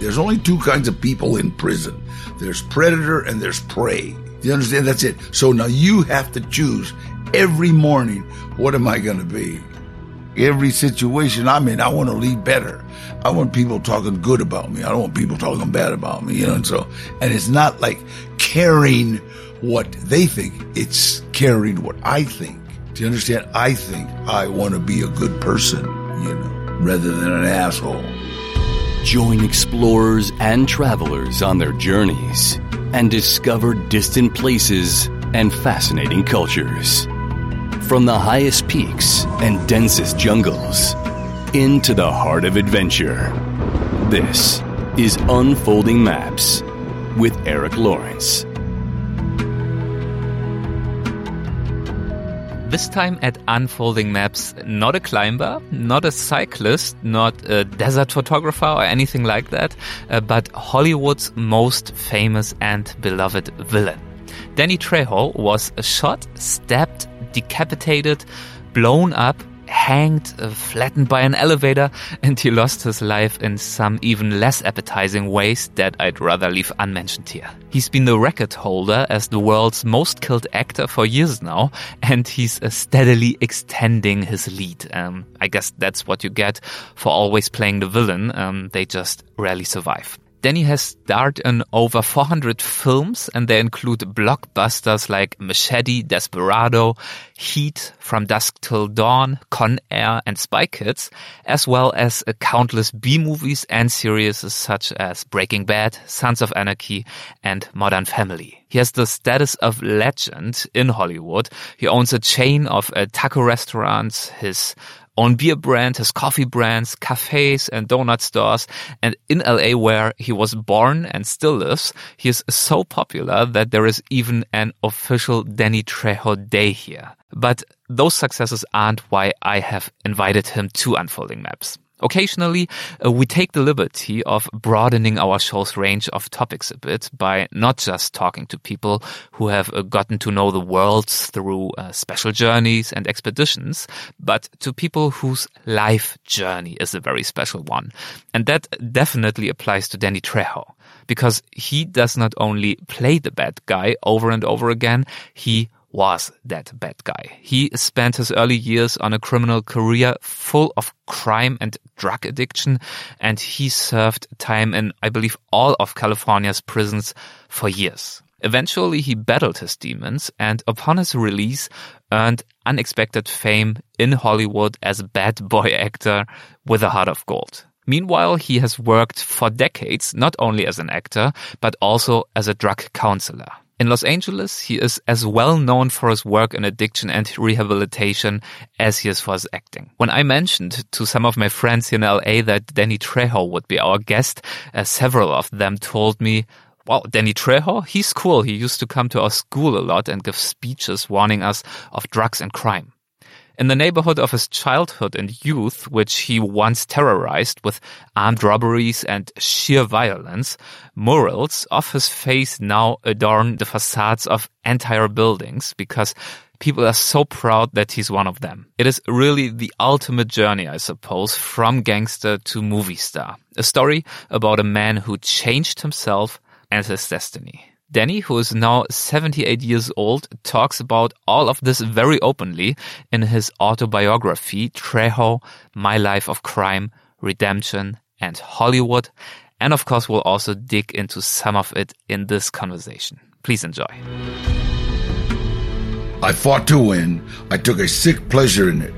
There's only two kinds of people in prison. There's predator and there's prey. You understand? That's it. So now you have to choose every morning, what am I going to be? Every situation I'm in, I want to lead better. I want people talking good about me. I don't want people talking bad about me, you know, and so, and it's not like caring what they think. It's caring what I think. Do you understand? I think I want to be a good person, you know, rather than an asshole. Join explorers and travelers on their journeys and discover distant places and fascinating cultures. From the highest peaks and densest jungles into the heart of adventure. This is Unfolding Maps with Eric Lawrence. This time at Unfolding Maps, not a climber, not a cyclist, not a desert photographer or anything like that, uh, but Hollywood's most famous and beloved villain. Danny Trejo was shot, stabbed, decapitated, blown up, hanged, uh, flattened by an elevator, and he lost his life in some even less appetizing ways that I'd rather leave unmentioned here. He's been the record holder as the world's most killed actor for years now, and he's uh, steadily extending his lead. Um, I guess that's what you get for always playing the villain. Um, they just rarely survive. Danny has starred in over 400 films and they include blockbusters like Machete, Desperado, Heat, From Dusk Till Dawn, Con Air and Spy Kids, as well as countless B-movies and series such as Breaking Bad, Sons of Anarchy and Modern Family. He has the status of legend in Hollywood. He owns a chain of uh, taco restaurants. His own beer brand, his coffee brands, cafes and donut stores. And in LA where he was born and still lives, he is so popular that there is even an official Danny Trejo Day here. But those successes aren't why I have invited him to Unfolding Maps. Occasionally, uh, we take the liberty of broadening our show's range of topics a bit by not just talking to people who have uh, gotten to know the world through uh, special journeys and expeditions, but to people whose life journey is a very special one. And that definitely applies to Danny Trejo because he does not only play the bad guy over and over again, he was that bad guy. He spent his early years on a criminal career full of crime and drug addiction, and he served time in, I believe, all of California's prisons for years. Eventually, he battled his demons and upon his release earned unexpected fame in Hollywood as a bad boy actor with a heart of gold. Meanwhile, he has worked for decades not only as an actor, but also as a drug counselor. In Los Angeles, he is as well known for his work in addiction and rehabilitation as he is for his acting. When I mentioned to some of my friends in LA that Danny Trejo would be our guest, uh, several of them told me, Wow, Danny Trejo, he's cool. He used to come to our school a lot and give speeches warning us of drugs and crime. In the neighborhood of his childhood and youth, which he once terrorized with armed robberies and sheer violence, murals of his face now adorn the facades of entire buildings because people are so proud that he's one of them. It is really the ultimate journey, I suppose, from gangster to movie star. A story about a man who changed himself and his destiny. Danny, who is now 78 years old, talks about all of this very openly in his autobiography, Trejo, My Life of Crime, Redemption, and Hollywood. And of course, we'll also dig into some of it in this conversation. Please enjoy. I fought to win. I took a sick pleasure in it.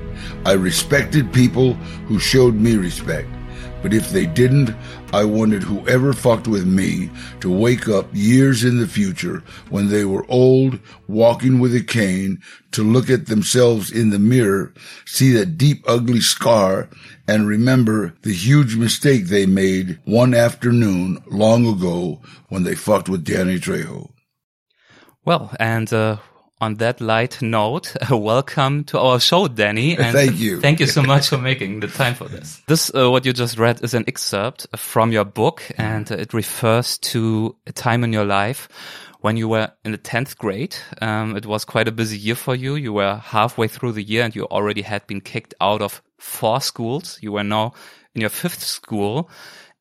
I respected people who showed me respect. But if they didn't, I wanted whoever fucked with me to wake up years in the future when they were old, walking with a cane, to look at themselves in the mirror, see that deep ugly scar, and remember the huge mistake they made one afternoon long ago when they fucked with Danny Trejo. Well, and uh, on that light note, welcome to our show, Danny. And thank you. Thank you so much for making the time for this. This, uh, what you just read is an excerpt from your book and it refers to a time in your life when you were in the 10th grade. Um, it was quite a busy year for you. You were halfway through the year and you already had been kicked out of four schools. You were now in your fifth school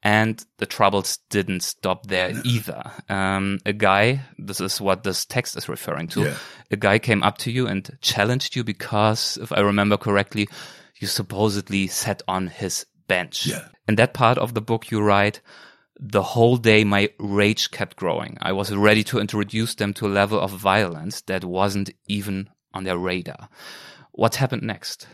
And the troubles didn't stop there either. Um, a guy, this is what this text is referring to. Yeah. A guy came up to you and challenged you because, if I remember correctly, you supposedly sat on his bench. Yeah. In that part of the book, you write, the whole day my rage kept growing. I was ready to introduce them to a level of violence that wasn't even on their radar. What happened next?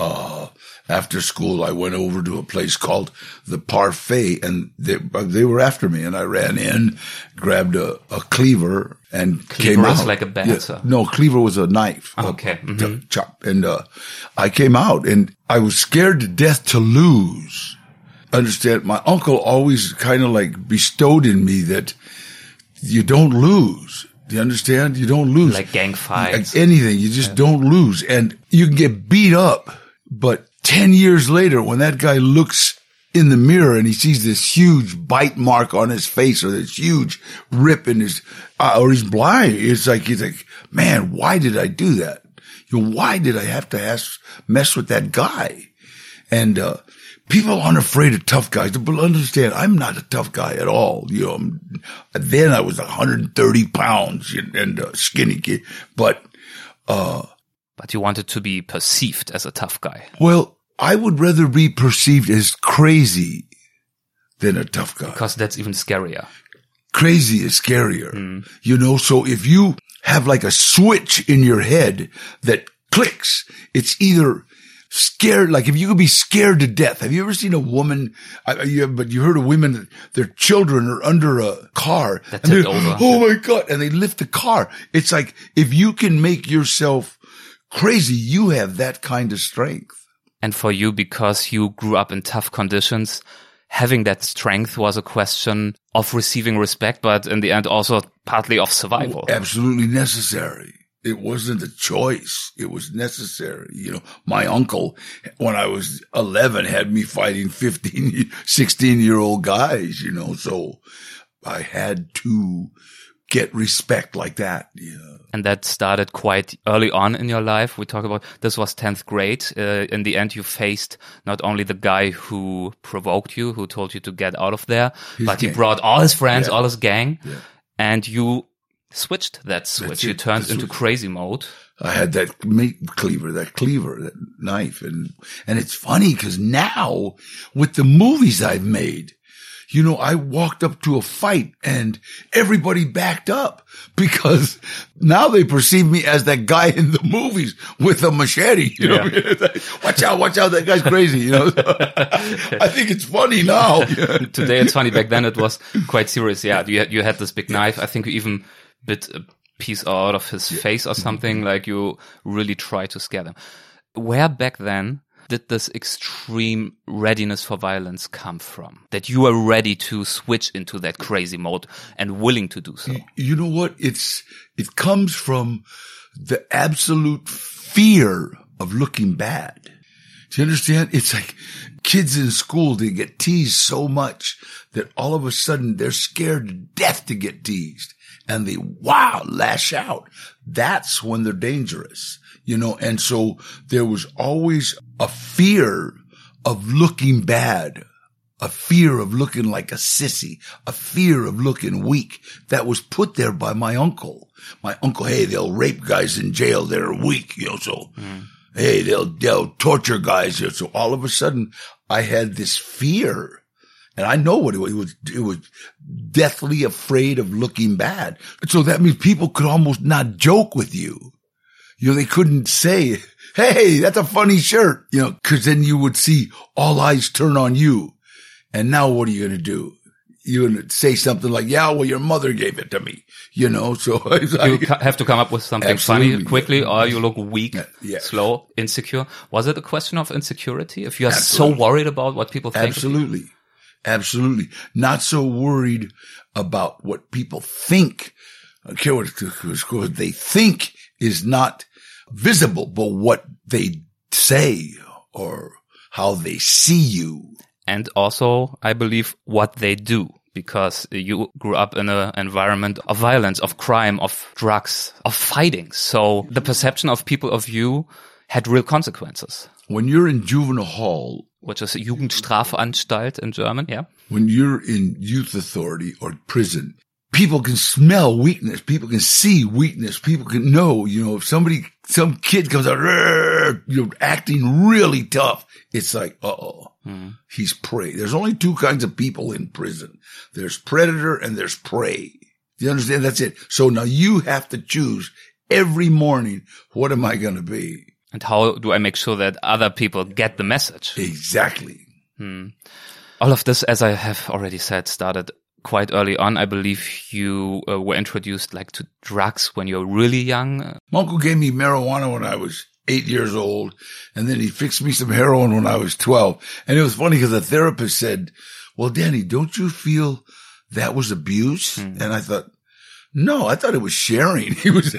Uh, after school, I went over to a place called the Parfait and they, they were after me and I ran in, grabbed a, a cleaver and Cleaver came out. like a batser. no, cleaver was a knife. Okay, A- mhm. Chop. And, uh, I came out and I was scared to death to lose. Understand? My uncle always kind of like bestowed in me that you don't lose. Do you understand? You don't lose. Like gang fights. Like anything. You just don't lose. And you can get beat up. But 10 years later, when that guy looks in the mirror and he sees this huge bite mark on his face or this huge rip in his, uh, or he's blind, it's like, he's like, man, why did I do that? You know, why did I have to ask, mess with that guy? And, uh, people aren't afraid of tough guys. But understand, I'm not a tough guy at all. You know, I'm- then I was 130 pounds and, and a skinny kid. But, but you wanted to be perceived as a tough guy. well, I would rather be perceived as crazy than a tough guy. Because that's even scarier. crazy is scarier. Hmm. You know, so if you have like a switch in your head that clicks, it's either scared, like if you could be scared to death. Have you ever seen a woman, I, you, but you heard of women, that their children are under a car. That and over. Oh my God. And they lift the car. It's like, if you can make yourself crazy, you have that kind of strength. And for you, because you grew up in tough conditions, having that strength was a question of receiving respect, but in the end also partly of survival. Oh, absolutely necessary. It wasn't a choice. It was necessary. You know, my uncle, when I was 11, had me fighting 15, 16 year old guys, you know, so I had to get respect like that. Yeah. And that started quite early on in your life. We talk about this was 10th grade. Uh, in the end, you faced not only the guy who provoked you, who told you to get out of there, but he brought all his friends, Yeah. all his gang, Yeah. and you switched that switch. You turned into switch. crazy mode. I had that meat cleaver, that cleaver, that knife. And, and it's funny because now with the movies I've made, you know, I walked up to a fight and everybody backed up because now they perceive me as that guy in the movies with a machete. You know, Yeah. I mean? Like, watch out, watch out, that guy's crazy. You know, I think it's funny now. Today it's funny. Back then it was quite serious. Yeah, you had, you had this big knife. I think you even bit a piece out of his face or mm-hmm. something. Like you really tried to scare them. Where back then did this extreme readiness for violence come from? That you were ready to switch into that crazy mode and willing to do so. you know what? It's, it comes from the absolute fear of looking bad. Do you understand? It's like kids in school, they get teased so much that all of a sudden they're scared to death to get teased and they wow, lash out. That's when they're dangerous, you know? And so there was always a fear of looking bad a fear of looking like a sissy, a fear of looking weak that was put there by my uncle. My uncle, hey, they'll rape guys in jail. They're weak, you know, so, hey, they'll, they'll torture guys. You know, so all of a sudden I had this fear and I know what. It was, it was deathly afraid of looking bad. So that means people could almost not joke with you. You know, they couldn't say, Hey, that's a funny shirt, you know, cause then you would see all eyes turn on you. And now what are you going to do? You're going to say something like, yeah, well, your mother gave it to me, you know, so it's You have to come up with something funny quickly or you look weak, yeah. slow, insecure. Was it a question of insecurity? If you are so worried about what people think, absolutely, absolutely not so worried about what people think. Okay. What what they think is not visible, but what they say or how they see you. and also I believe what they do because you grew up in an environment of violence, of crime, of drugs, of fighting. So the perception of people of you had real consequences, When you're in juvenile hall, which is Jugendstrafanstalt in German. Yeah. when you're in youth authority or prison, people can smell weakness. People can see weakness. People can know, you know, if somebody, some kid comes out, you know, acting really tough, it's like, uh oh, mm. he's prey. There's only two kinds of people in prison. There's predator and there's prey. You understand? That's it. So now you have to choose every morning, what am I going to be? And how do I make sure that other people get the message? Exactly. Hmm. All of this, as I have already said, started quite early on. I believe you uh, were introduced like to drugs when you were really young. My uncle gave me marijuana when I was eight years old. And then he fixed me some heroin when I was 12. And it was funny because the therapist said, well, Danny, don't you feel that was abuse? Mm. And I thought, no, I thought it was sharing. He was,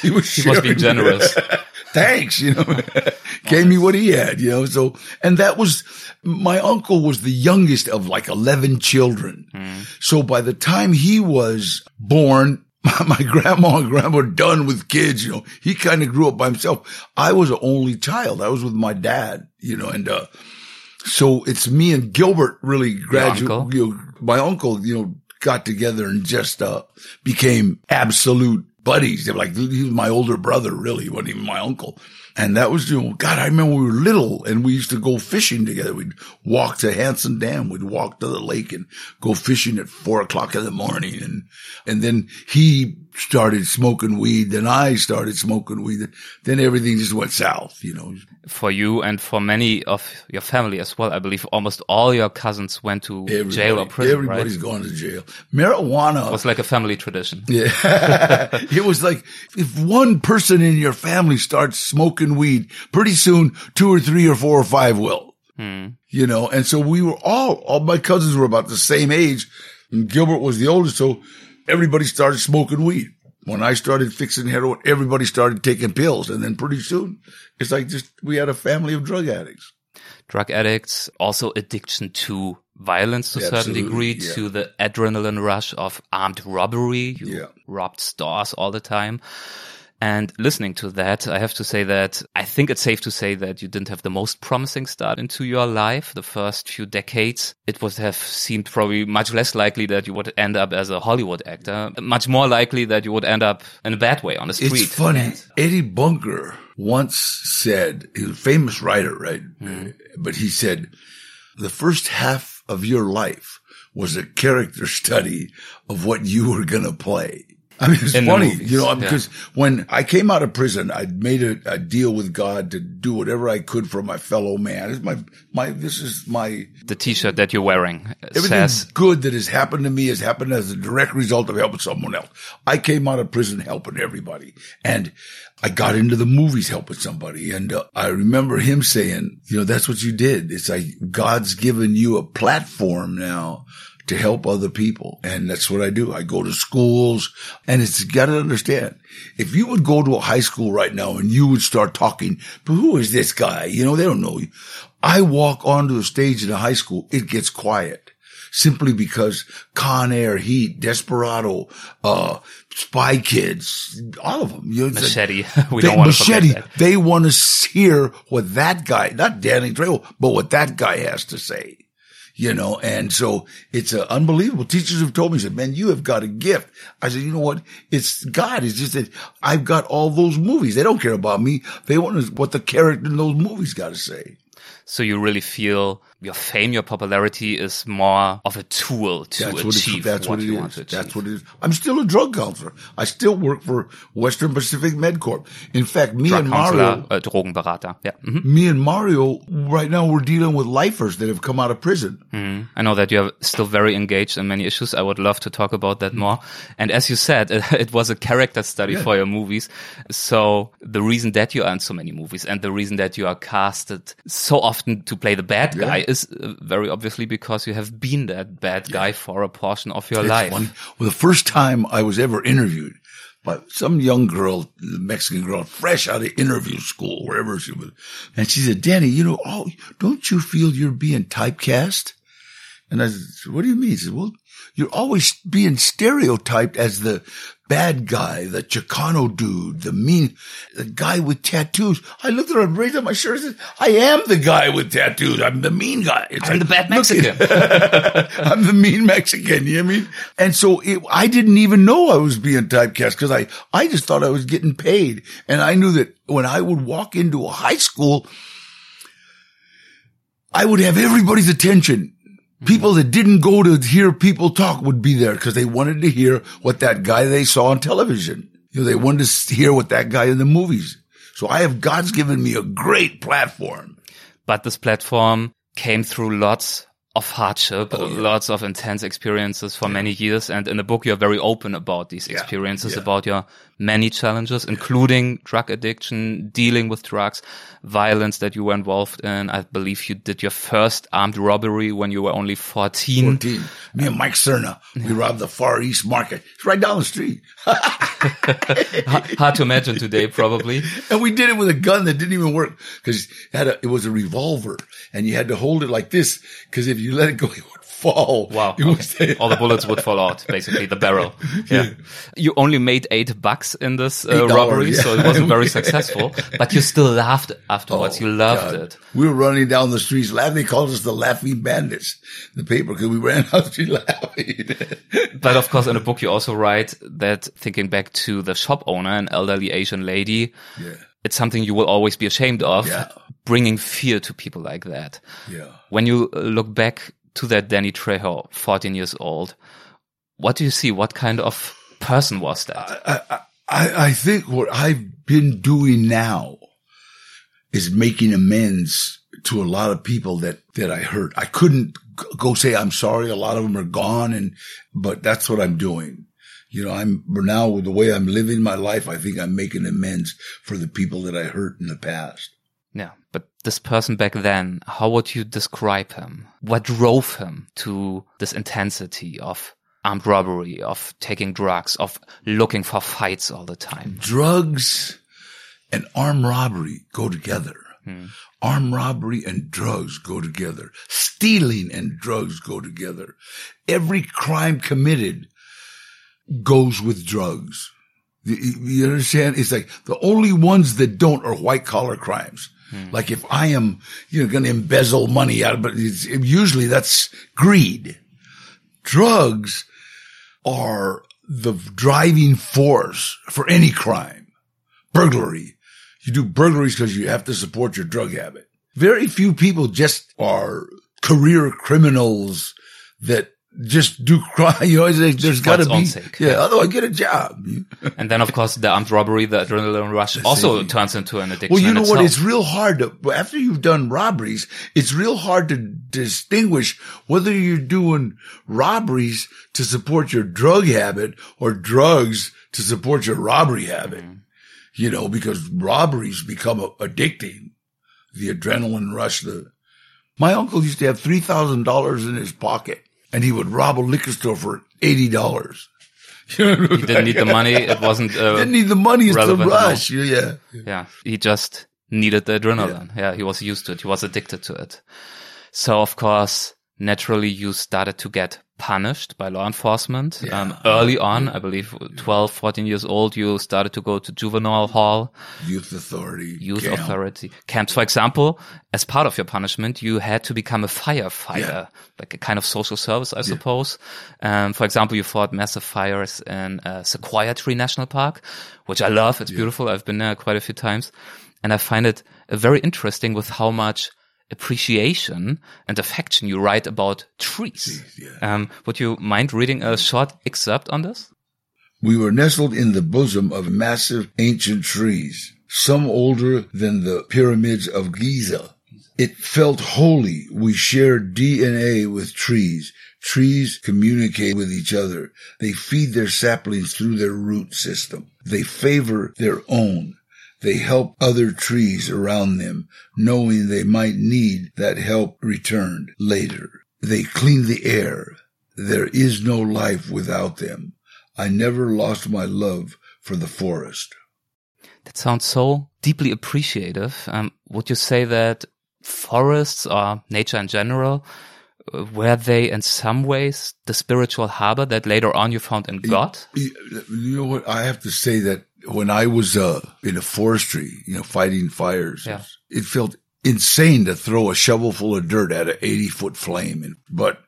he was sharing. He must be generous. Thanks, you know, gave me what he had, you know, so, and that was, my uncle was the youngest of like 11 children. Mm. So by the time he was born, my, my grandma and grandma were done with kids, you know, he kind of grew up by himself. I was an only child. I was with my dad, you know, and, uh, so it's me and Gilbert really gradually, you know, my uncle, you know, got together and just, uh, became absolute buddies. They were like, he was my older brother, really. He wasn't even my uncle. And that was, you know, God, I remember we were little and we used to go fishing together. We'd walk to Hansen Dam. We'd walk to the lake and go fishing at four o'clock in the morning. And, and then he started smoking weed. Then I started smoking weed. Then everything just went south, you know. For you and for many of your family as well, I believe almost all your cousins went to Everybody, jail or prison. Everybody's right? gone to jail. Marijuana it was like a family tradition. Yeah. it was like if one person in your family starts smoking weed, pretty soon two or three or four or five will. Hmm. You know, and so we were all, all my cousins were about the same age. And Gilbert was the oldest. So everybody started smoking weed. When I started fixing heroin, everybody started taking pills. And then pretty soon it's like just, we had a family of drug addicts. Drug addicts, also addiction to violence to a certain degree, yeah. to the adrenaline rush of armed robbery. You yeah. robbed stores all the time. And listening to that, I have to say that I think it's safe to say that you didn't have the most promising start into your life. The first few decades, it would have seemed probably much less likely that you would end up as a Hollywood actor, much more likely that you would end up in a bad way on the street. It's funny. Eddie Bunker once said, he's a famous writer, right? Mm. But he said, the first half of your life was a character study of what you were going to play. I mean, it's funny, you know, because yeah. when I came out of prison, I made a, a, deal with God to do whatever I could for my fellow man. It's my, my, this is my. The t-shirt that you're wearing everything says. good that has happened to me has happened as a direct result of helping someone else. I came out of prison helping everybody and I got into the movies helping somebody. And uh, I remember him saying, you know, that's what you did. It's like God's given you a platform now to help other people. And that's what I do. I go to schools and it's got to understand. If you would go to a high school right now and you would start talking, but who is this guy? You know, they don't know you. I walk onto a stage in a high school. It gets quiet simply because Con Air, Heat, Desperado, uh, Spy Kids, all of them. You know, machete. we they, don't want to. machete. They want to hear what that guy, not Danny Trejo, but what that guy has to say you know, and so it's uh, unbelievable. Teachers have told me, said, man, you have got a gift. I said, you know what? It's God. It's just that I've got all those movies. They don't care about me. They want what the character in those movies got to say. So you really feel your fame, your popularity is more of a tool to that's achieve what, that's what, what you want to achieve. That's what it is. I'm still a drug counselor. I still work for Western Pacific MedCorp. In fact, me drug and Mario, uh, Drogenberater. Yeah. Mm-hmm. Me and Mario, right now, we're dealing with lifers that have come out of prison. Mm-hmm. I know that you're still very engaged in many issues. I would love to talk about that more. And as you said, it was a character study yeah. for your movies. So the reason that you are in so many movies and the reason that you are casted so often to play the bad guy yeah is uh, very obviously because you have been that bad guy yeah. for a portion of your life. Funny. Well, the first time I was ever interviewed by some young girl, Mexican girl, fresh out of interview school, wherever she was. And she said, Danny, you know, oh, don't you feel you're being typecast? And I said, what do you mean? He said, well, you're always being stereotyped as the bad guy, the Chicano dude, the mean, the guy with tattoos. I looked at him, raised up my shirt and said, I am the guy with tattoos. I'm the mean guy. It's I'm like, the bad Mexican. I'm the mean Mexican. You know what I mean? And so it, I didn't even know I was being typecast because I, I just thought I was getting paid. And I knew that when I would walk into a high school, I would have everybody's attention. People that didn't go to hear people talk would be there because they wanted to hear what that guy they saw on television. You know, they wanted to hear what that guy in the movies. So I have, God's given me a great platform. but this platform came through lots of hardship, Oh, yeah. lots of intense experiences for many years. And in the book, you're very open about these Yeah, experiences, yeah. about your many challenges, including drug addiction, dealing with drugs, violence that you were involved in. I believe you did your first armed robbery when you were only 14. 14. Me and Mike Cerna, we robbed the Far East Market. It's right down the street. Hard to imagine today, probably. And we did it with a gun that didn't even work because it it was a revolver and you had to hold it like this because if you let it go, it fall. Wow. It okay. All the bullets would fall out, basically, the barrel. Yeah. You only made eight bucks in this uh, dollars, robbery, yeah. so it wasn't very successful, but you still laughed afterwards. you loved Oh, God. it. We were running down the streets laughing. They called us the laughing bandits, the paper, because we ran out the street laughing. But of course, in the book, you also write that thinking back to the shop owner, an elderly Asian lady, yeah. it's something you will always be ashamed of, Yeah. bringing fear to people like that. Yeah. When you uh, look back to that Danny Trejo, 14 years old, what do you see? What kind of person was that? I, I, I think what I've been doing now is making amends to a lot of people that, that I hurt. I couldn't go say I'm sorry. A lot of them are gone and, but that's what I'm doing. You know, I'm now with the way I'm living my life, I think I'm making amends for the people that I hurt in the past. But this person back then, how would you describe him? What drove him to this intensity of armed robbery, of taking drugs, of looking for fights all the time? drugs and armed robbery go together. Hmm. Armed robbery and drugs go together. Stealing and drugs go together. Every crime committed goes with drugs. You, you understand? It's like the only ones that don't are white collar crimes. Hmm. Like if I am, you know, going to embezzle money out of, but it's, usually that's greed. Drugs are the driving force for any crime. Burglary. You do burglaries because you have to support your drug habit. Very few people just are career criminals that just do crime. You know, there's, got to be, sake. yeah, otherwise get a job. And then, of course, the armed robbery, the adrenaline rush also same. turns into an addiction. Well, you know what? It's real hard to, after you've done robberies, it's real hard to distinguish whether you're doing robberies to support your drug habit or drugs to support your robbery habit. Mm-hmm. You know, because robberies become addicting. The adrenaline rush, the, my uncle used to have $3,000 in his pocket and he would rob a liquor store for $80. You know, he didn't need the money. It wasn't. Uh, didn't need the money. It's the rush. Yeah. Yeah. He just needed the adrenaline. Yeah. He was used to it. He was addicted to it. So of course, naturally you started to get punished by law enforcement. Um, early on, I believe 12, 14 years old, you started to go to juvenile hall, Youth authority. youth camp. authority camps. For example, as part of your punishment, you had to become a firefighter, Yeah. like a kind of social service, I suppose. Um, for example, you fought massive fires in uh, Sequoia Tree National Park, which I love. It's beautiful. I've been there quite a few times. And I find it uh, very interesting with how much appreciation and affection you write about trees. Um, would you mind reading a short excerpt on this? We were nestled in the bosom of massive ancient trees, some older than the pyramids of Giza. It felt holy. We shared DNA with trees. Trees communicate with each other. They feed their saplings through their root system. They favor their own. They help other trees around them, knowing they might need that help returned later. They clean the air. There is no life without them. I never lost my love for the forest. That sounds so deeply appreciative. Um, would you say that forests or nature in general uh, were they in some ways the spiritual harbor that later on you found in God? You you know what? I have to say that when I was uh, in the forestry, you know, fighting fires, Yeah. it felt insane to throw a shovel full of dirt at an 80 foot flame. And, but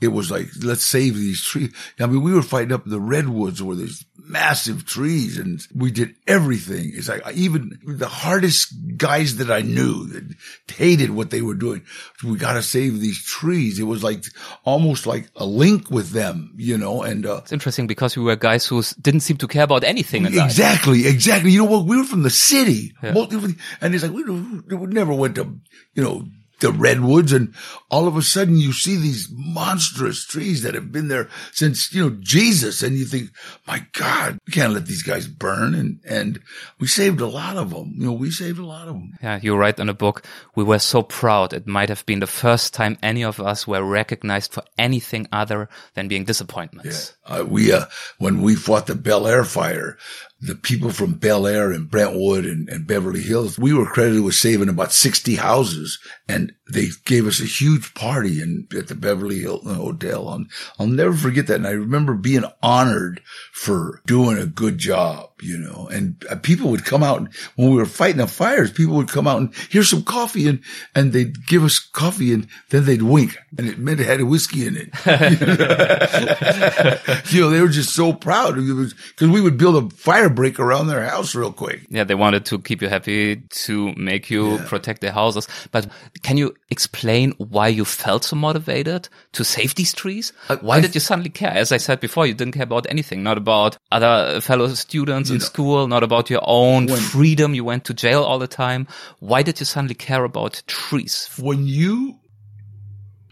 it was like, let's save these trees. I mean, we were fighting up the redwoods where there's massive trees and we did everything. It's like even the hardest guys that I knew that hated what they were doing. We got to save these trees. It was like almost like a link with them, you know, and, uh, It's interesting because we were guys who didn't seem to care about anything life. Exactly, exactly. You know what? We were from the city, Most- and it's like we, we never went to, you know, the redwoods, and all of a sudden you see these monstrous trees that have been there since you know Jesus, and you think, my God, we can't let these guys burn, and and we saved a lot of them. You know, we saved a lot of them. Yeah, you write in a book, we were so proud. It might have been the first time any of us were recognized for anything other than being disappointments. Uh, we, uh, when we fought the Bel Air fire, the people from Bel Air and Brentwood and, and Beverly Hills, we were credited with saving about 60 houses and they gave us a huge party in, at the Beverly Hilton Hotel. I'll, I'll never forget that. And I remember being honored for doing a good job, you know, and uh, people would come out and when we were fighting the fires, people would come out and here's some coffee and, and they'd give us coffee and then they'd wink and it meant it had a whiskey in it. you know, they were just so proud because we would build a fire break around their house real quick. Yeah, they wanted to keep you happy, to make you protect their houses. But can you explain why you felt so motivated to save these trees? why I- did you suddenly care? As I said before, you didn't care about anything, not about other fellow students in school, not about your own freedom. You went to jail all the time. Why did you suddenly care about trees? When you,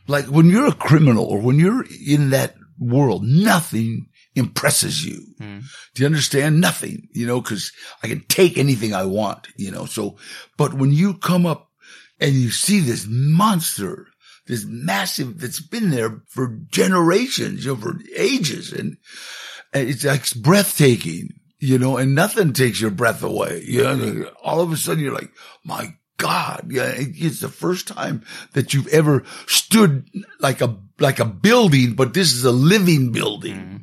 like, when you're a criminal or when you're in that world, nothing impresses you. Hmm. Do you understand? Nothing, you know, cause I can take anything I want, you know, so, but when you come up and you see this monster, this massive that's been there for generations, you know, for ages and, and it's like breathtaking, you know, and nothing takes your breath away. You know, all of a sudden you're like, my God, yeah, it's the first time that you've ever stood like a, like a building, but this is a living building. Mm-hmm.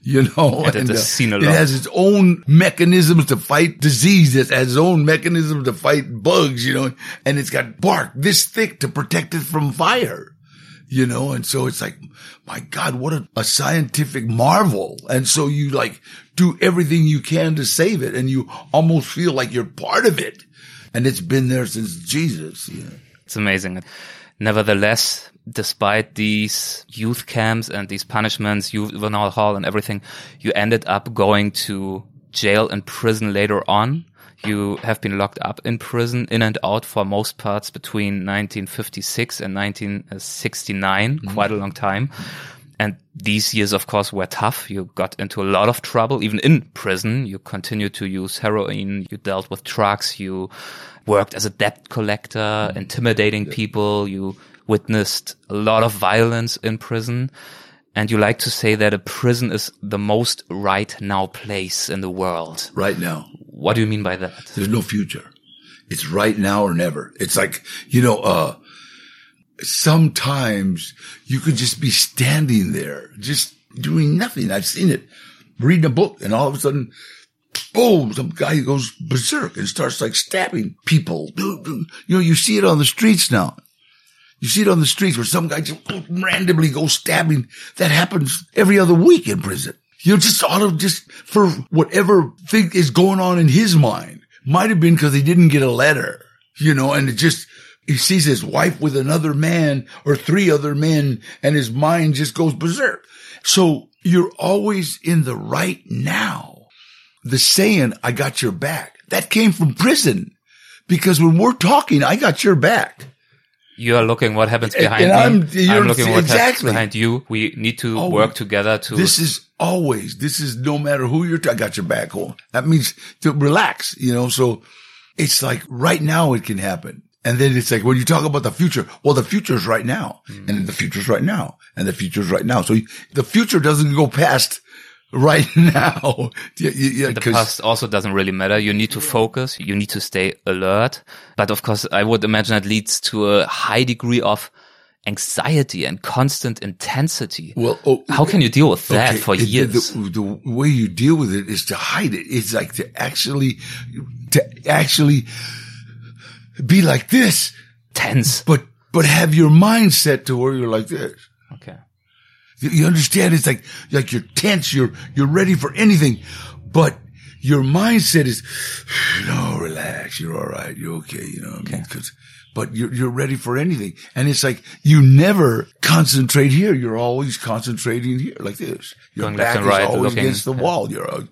You know, Yeah, that has seen a uh, it has its own mechanisms to fight disease. It has its own mechanism to fight bugs, you know, and it's got bark this thick to protect it from fire you know, and so it's like, my God, what a, a scientific marvel. And so you like do everything you can to save it and you almost feel like you're part of it. And it's been there since Jesus. Yeah. It's amazing. Nevertheless, despite these youth camps and these punishments, juvenile hall and everything, you ended up going to jail and prison later on. You have been locked up in prison, in and out for most parts between 1956 and 1969, mm-hmm. quite a long time. And these years, of course, were tough. You got into a lot of trouble, even in prison. You continued to use heroin. You dealt with drugs. You worked as a debt collector, mm-hmm. intimidating people. You witnessed a lot of violence in prison. And you like to say that a prison is the most right now place in the world. Right now, What do you mean by that? there's no future. It's right now or never. It's like, you know, uh, sometimes you could just be standing there, just doing nothing. I've seen it, reading a book, and all of a sudden, boom, some guy goes berserk and starts like stabbing people. You know, you see it on the streets now. You see it on the streets where some guy just randomly goes stabbing. That happens every other week in prison. You know, just out of just for whatever thing is going on in his mind. Might have been because he didn't get a letter, you know, and it just, he sees his wife with another man or three other men and his mind just goes berserk. So you're always in the right now. The saying, I got your back, that came from prison because when we're talking, I got your back. You are looking what happens behind and I'm- me. you're- I'm looking what happens exactly. behind you. We need to Oh, work together to This is always, this is no matter who you're, I got your back home. That means to relax, you know, so it's like right now it can happen. And then it's like when you talk about the future, well, the future is mm. right now and the future is right now and the future is right now. So the future doesn't go past right now. Yeah, yeah, the past also doesn't really matter. You need to focus. You need to stay alert. But of course, I would imagine it leads to a high degree of anxiety and constant intensity. Well, oh, how can you deal with that okay, for it- years? The, the way you deal with it is to hide it. It's like to actually, to actually be like this, Tense. but, but have your mind set to where you're like this. You- understand? It's like, like you're tense. You're, you're ready for anything, but your mindset is, no, relax. You're all right. You're okay. You know what I mean? Cause, but you're, you're ready for anything. And it's like you never concentrate here. You're always concentrating here like this. Your Going back is right, always looking- against the wall. You're, uh,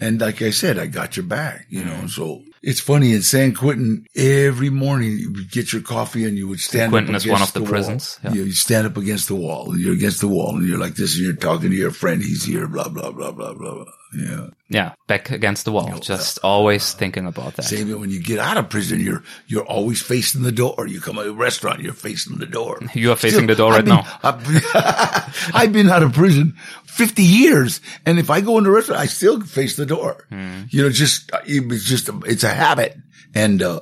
and like I said, I got your back, you Mm. know, so it's funny in San Quentin, every morning you would get your coffee and you would stand San Quentin up is one of the wall. prisons, yeah. You, you stand up against the wall. You're against the wall and you're like this and you're talking to your friend. He's here, blah, blah, blah, blah, blah, blah. Yeah. Yeah. Back against the wall. Just always thinking about that. Same when you get out of prison, you're, you're always facing the door. You come to a restaurant, you're facing the door. You are facing the door I've right been- now. I've, I've been out of prison 50 years. And if I go into a restaurant, I still face the door. Hmm. You know, just, it's just, it's a habit. And, uh,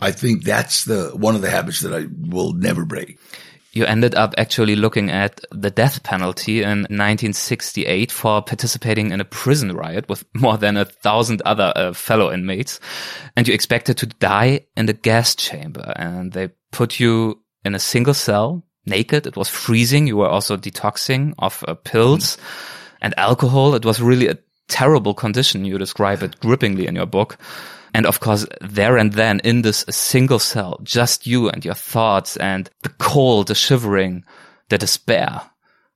I think that's the, one of the habits that I will never break. You ended up actually looking at the death penalty in 1968 for participating in a prison riot with more than a thousand other uh, fellow inmates. And you expected to die in the gas chamber. And they put you in a single cell, naked. It was freezing. You were also detoxing of uh, pills and alcohol. It was really a terrible condition. You describe it grippingly in your book. And of course, there and then in this single cell, just you and your thoughts and the cold, the shivering, the despair.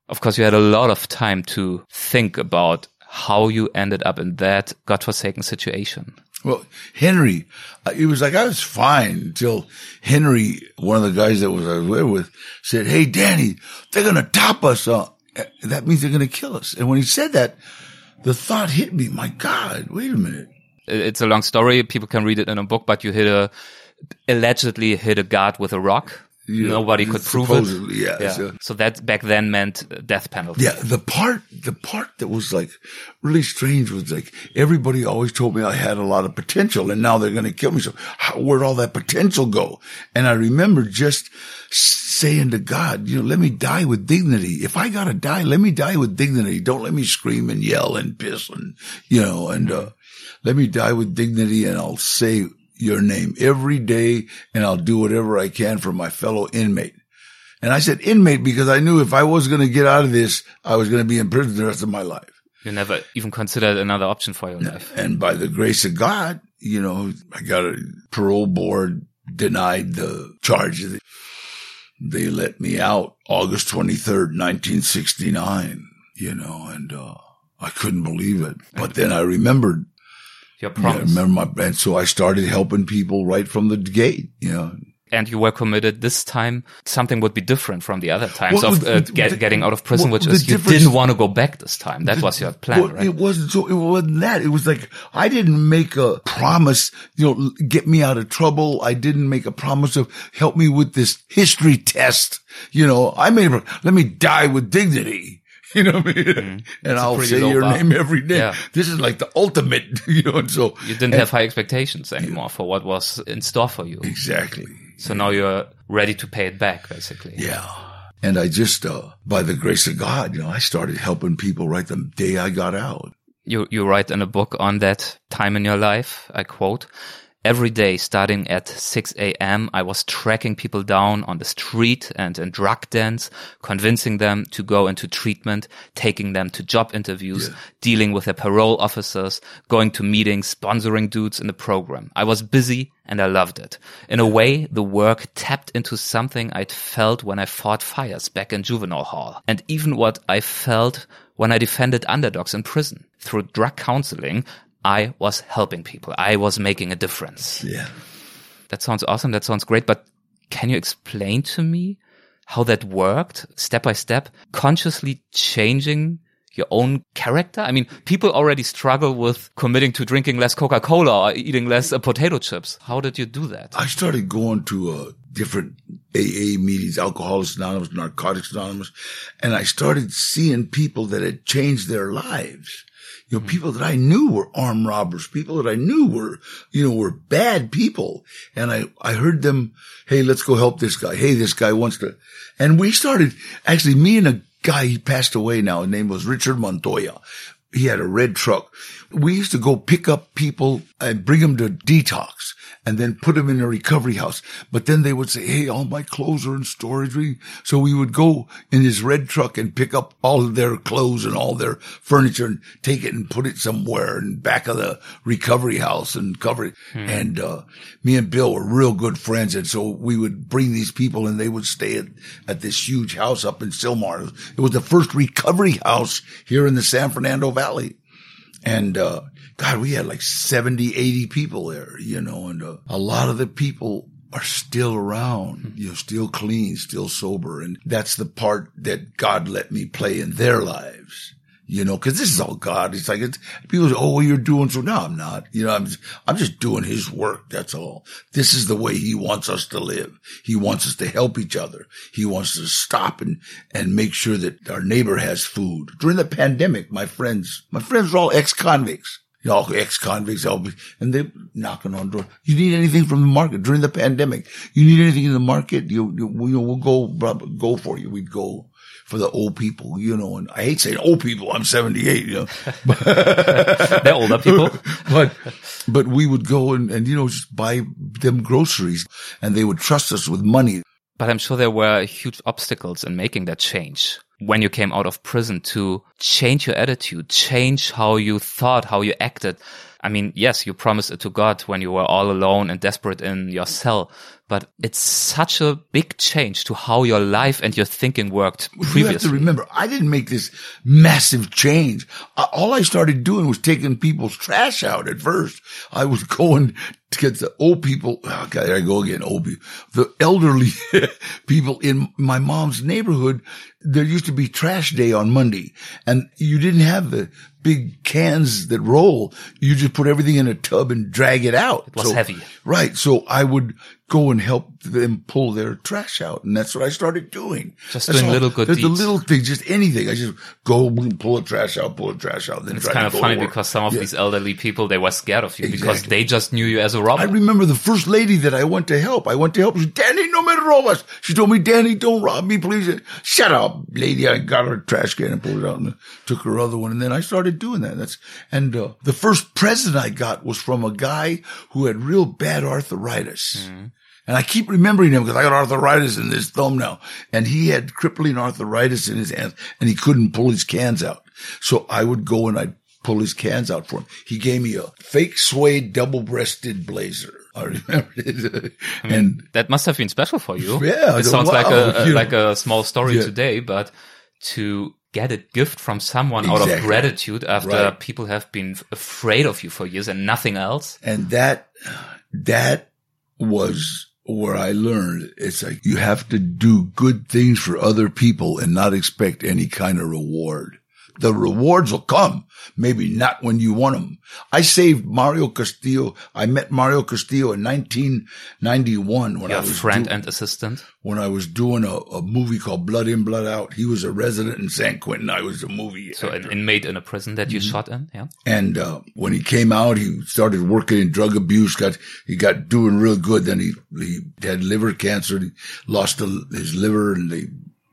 Of course, you had a lot of time to think about how you ended up in that godforsaken situation. Well, Henry, uh, it was like I was fine until Henry, one of the guys that was I was with, said, "Hey, Danny, they're gonna top us. Uh, that means they're gonna kill us." And when he said that, the thought hit me. My God, wait a minute. It's a long story. People can read it in a book, but you hit a, allegedly hit a guard with a rock. Yeah, Nobody could prove it. supposedly, yeah, Yeah. so- So that back then meant death penalty. Yeah, the part, the part that was like really strange was like everybody always told me I had a lot of potential and now they're going to kill me. So how, where'd all that potential go? And I remember just saying to God, you know, let me die with dignity. If I got to die, let me die with dignity. Don't let me scream and yell and piss and, you know, and, uh, let me die with dignity and I'll say your name every day and I'll do whatever I can for my fellow inmate. And I said inmate because I knew if I was going to get out of this, I was going to be in prison the rest of my life. You never even considered another option for your life. And by the grace of God, you know, I got a parole board denied the charges. They let me out August 23rd, 1969, you know, and, uh, I couldn't believe it. But then I remembered, Your yeah, I promise. remember my, and so I started helping people right from the gate, you know, and you were committed this time something would be different from the other times Well, of uh, the- get, the- getting out of prison well, which is you didn't want to go back this time that was your plan Well, right It wasn't so. It wasn't that. It was like I didn't make a promise. You know, get me out of trouble. I didn't make a promise of help me with this history test. You know, I made a let me die with dignity. You know what I mean? And I'll say your bar. name every day. Yeah. This is like the ultimate. You know, and so you didn't have high expectations anymore for what was in store for you exactly. so now you're ready to pay it back basically Yeah. And I just, uh, by the grace of God, you know, I started helping people right the day I got out. you you write in a book on that time in your life i quote Every day, starting at 6 a.m., I was tracking people down on the street and in drug dens, convincing them to go into treatment, taking them to job interviews, dealing with their parole officers, going to meetings, sponsoring dudes in the program. I was busy and I loved it. In a way, the work tapped into something I'd felt when I fought fires back in juvenile hall. And even what I felt when I defended underdogs in prison. Through drug counseling, I was helping people. I was making a difference. Yeah. That sounds awesome. That sounds great. But can you explain to me how that worked step by step, consciously changing your own character? I mean, people already struggle with committing to drinking less Coca-Cola or eating less uh, potato chips. How did you do that? I started going to uh, different AA meetings, Alcoholics Anonymous, Narcotics Anonymous, and I started seeing people that had changed their lives. You know, mm-hmm. people that I knew were armed robbers, people that I knew were, you know, were bad people. And I, I heard them, Hey, let's go help this guy. Hey, this guy wants to, and we started actually me and a guy, he passed away now. His name was Richard Montoya. He had a red truck. We used to go pick up people and bring them to detox and then put them in a recovery house. But then they would say, Hey, all my clothes are in storage. So we would go in his red truck and pick up all of their clothes and all their furniture and take it and put it somewhere in back of the recovery house and cover it. Hmm. And, uh, me and Bill were real good friends. And so we would bring these people and they would stay at, at this huge house up in Sylmar. It was the first recovery house here in the San Fernando Valley. And, uh, God, we had like 70, 80 people there, you know, and uh, a lot of the people are still around, you know, still clean, still sober. And that's the part that God let me play in their lives you know, cause this is all God. It's like, it's, people say, Oh, well, you're doing so. No, I'm not. You know, I'm, just, I'm just doing his work. That's all. This is the way he wants us to live. He wants us to help each other. He wants us to stop and, and make sure that our neighbor has food. During the pandemic, my friends, my friends were all ex-convicts. You know, ex-convicts, and they're knocking on doors. You need anything from the market during the pandemic? You need anything in the market? You, you, we'll go, go for you. We'd go for the old people, you know, and I hate saying old people. I'm 78, you know. They're older people. but, but we would go and, and, you know, just buy them groceries and they would trust us with money. But I'm sure there were huge obstacles in making that change when you came out of prison to change your attitude, change how you thought, how you acted. I mean, yes, you promised it to God when you were all alone and desperate in your cell, but it's such a big change to how your life and your thinking worked previously. You have to remember, I didn't make this massive change. All I started doing was taking people's trash out at first. I was going to get the old people. Oh God, there I go again. Old people, the elderly people in my mom's neighborhood. There used to be trash day on Monday and you didn't have the big cans that roll. You just put everything in a tub and drag it out. It was so, heavy. Right. So I would go and help them pull their trash out. And that's what I started doing. Just that's doing all, little good deeds. The little things, just anything. I just go and pull the trash out, pull the trash out. Then it's kind of funny because some of yeah. these elderly people, they were scared of you exactly. because they just knew you as a robber. I remember the first lady that I went to help. I went to help. She said, Danny, no matter what. She told me, Danny, don't rob me, please. Shut up, lady. I got her trash can and pulled it out and took her other one. And then I started doing that. That's, and, uh, the first present I got was from a guy who had real bad arthritis. Mm. And I keep remembering him because I got arthritis in this thumb now. And he had crippling arthritis in his hands and he couldn't pull his cans out. So I would go and I'd pull his cans out for him. He gave me a fake suede double breasted blazer. I remember it. I mean, and that must have been special for you. Yeah. It sounds wow, like oh, a, a like a small story yeah. today, but to get a gift from someone exactly. out of gratitude after right. people have been afraid of you for years and nothing else. And that, that was where I learned it's like you have to do good things for other people and not expect any kind of reward. The rewards will come. Maybe not when you want them. I saved Mario Castillo. I met Mario Castillo in 1991 when Your I was friend do- and assistant. When I was doing a, a, movie called Blood In, Blood Out. He was a resident in San Quentin. I was a movie. So actor. an inmate in a prison that you mm-hmm. shot in. Yeah. And, uh, when he came out, he started working in drug abuse. Got, he got doing real good. Then he, he had liver cancer. He lost his liver and they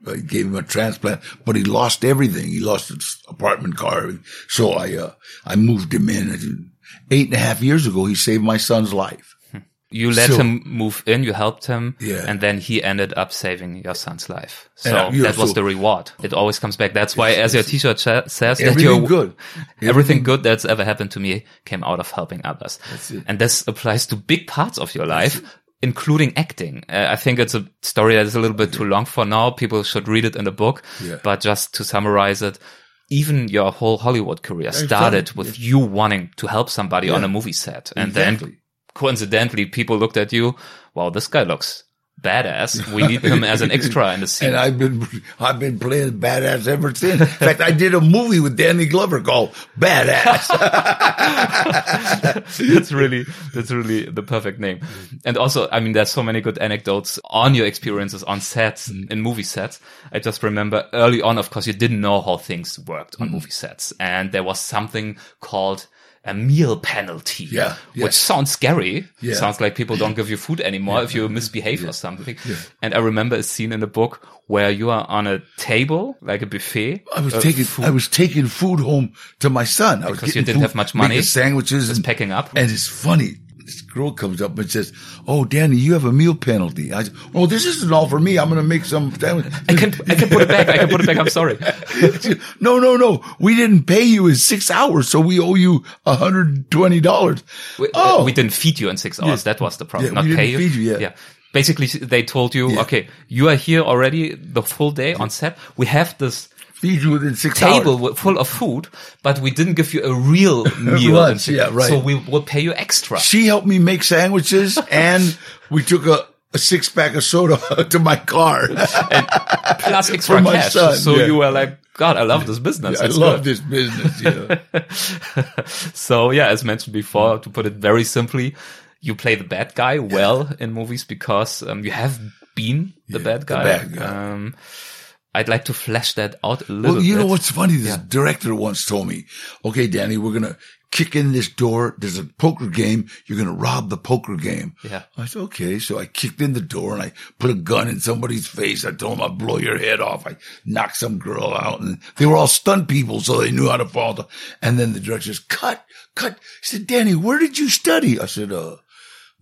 I gave him a transplant, but he lost everything. He lost his apartment car. So I, uh, I moved him in. Eight and a half years ago, he saved my son's life. You let so, him move in, you helped him, yeah. and then he ended up saving your son's life. So that was so, the reward. It always comes back. That's why, as your t-shirt says, that you're good. Everything, everything good that's ever happened to me came out of helping others. And this applies to big parts of your life including acting. Uh, I think it's a story that is a little bit too long for now. People should read it in the book. Yeah. But just to summarize it, even your whole Hollywood career started with you wanting to help somebody yeah. on a movie set. And exactly. then coincidentally, people looked at you. Wow, this guy looks badass. We need him as an extra in the scene. And I've been, I've been playing badass ever since. In fact, I did a movie with Danny Glover called Badass. that's really, that's really the perfect name. And also, I mean, there's so many good anecdotes on your experiences on sets, Mm. in movie sets. I just remember early on, of course, you didn't know how things worked Mm. on movie sets. And there was something called a meal penalty. Yeah, Which sounds scary. Yeah. Sounds like people don't give you food anymore if you misbehave or something. And I remember a scene in the book where you are on a table, like a buffet. I was taking, I was taking food home to my son. I was Because you didn't food, have much money, sandwiches and packing up. And it's funny. This girl comes up and says, "Oh, Danny, you have a meal penalty." I said, "Oh, this isn't all for me. I'm going to make some sandwich." I can, I can put it back. I can put it back. I'm sorry. no, no, no. We didn't pay you in six hours, so we owe you hundred and twenty dollars. We, uh, Oh, we didn't feed you in six hours. That was the problem. Yeah, Not pay you. you, yeah. Basically, they told you, okay, you are here already the full day on set. We have this feed you within six table hours. full of food, but we didn't give you a real meal. Lunch, yeah, right. So we will pay you extra. She helped me make sandwiches, and we took a, a six pack of soda to my car. plus extra For cash. son, so yeah. you were like, God, I love this business. I It's love good." this business. Yeah. So yeah, as mentioned before, to put it very simply, you play the bad guy well in movies because um, you have been the bad guy. bad guy. Um, I'd like to flesh that out a little Well, you bit. know what's funny? This director once told me, okay, Danny, we're going to kick in this door. There's a poker game. You're going to rob the poker game. Yeah. I said, okay. So I kicked in the door and I put a gun in somebody's face. I told them I'd blow your head off. I knocked some girl out and they were all stunt people. So they knew how to fall. down. And then the director says, cut, cut. He said, Danny, where did you study? I said, uh,